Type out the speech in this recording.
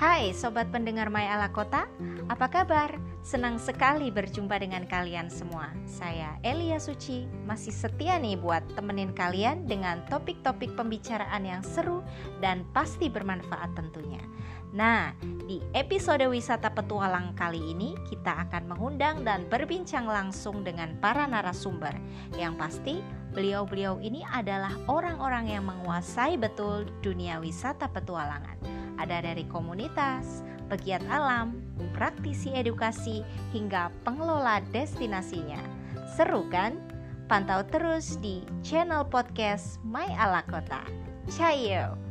Hai sobat pendengar My Ala Kota, apa kabar? Senang sekali berjumpa dengan kalian semua. Saya Elia Suci, masih setia nih buat temenin kalian dengan topik-topik pembicaraan yang seru dan pasti bermanfaat tentunya. Nah, di episode wisata petualang kali ini kita akan mengundang dan berbincang langsung dengan para narasumber. Yang pasti, beliau-beliau ini adalah orang-orang yang menguasai betul dunia wisata petualangan ada dari komunitas, pegiat alam, praktisi edukasi, hingga pengelola destinasinya. Seru kan? Pantau terus di channel podcast My Ala Kota. Cayo!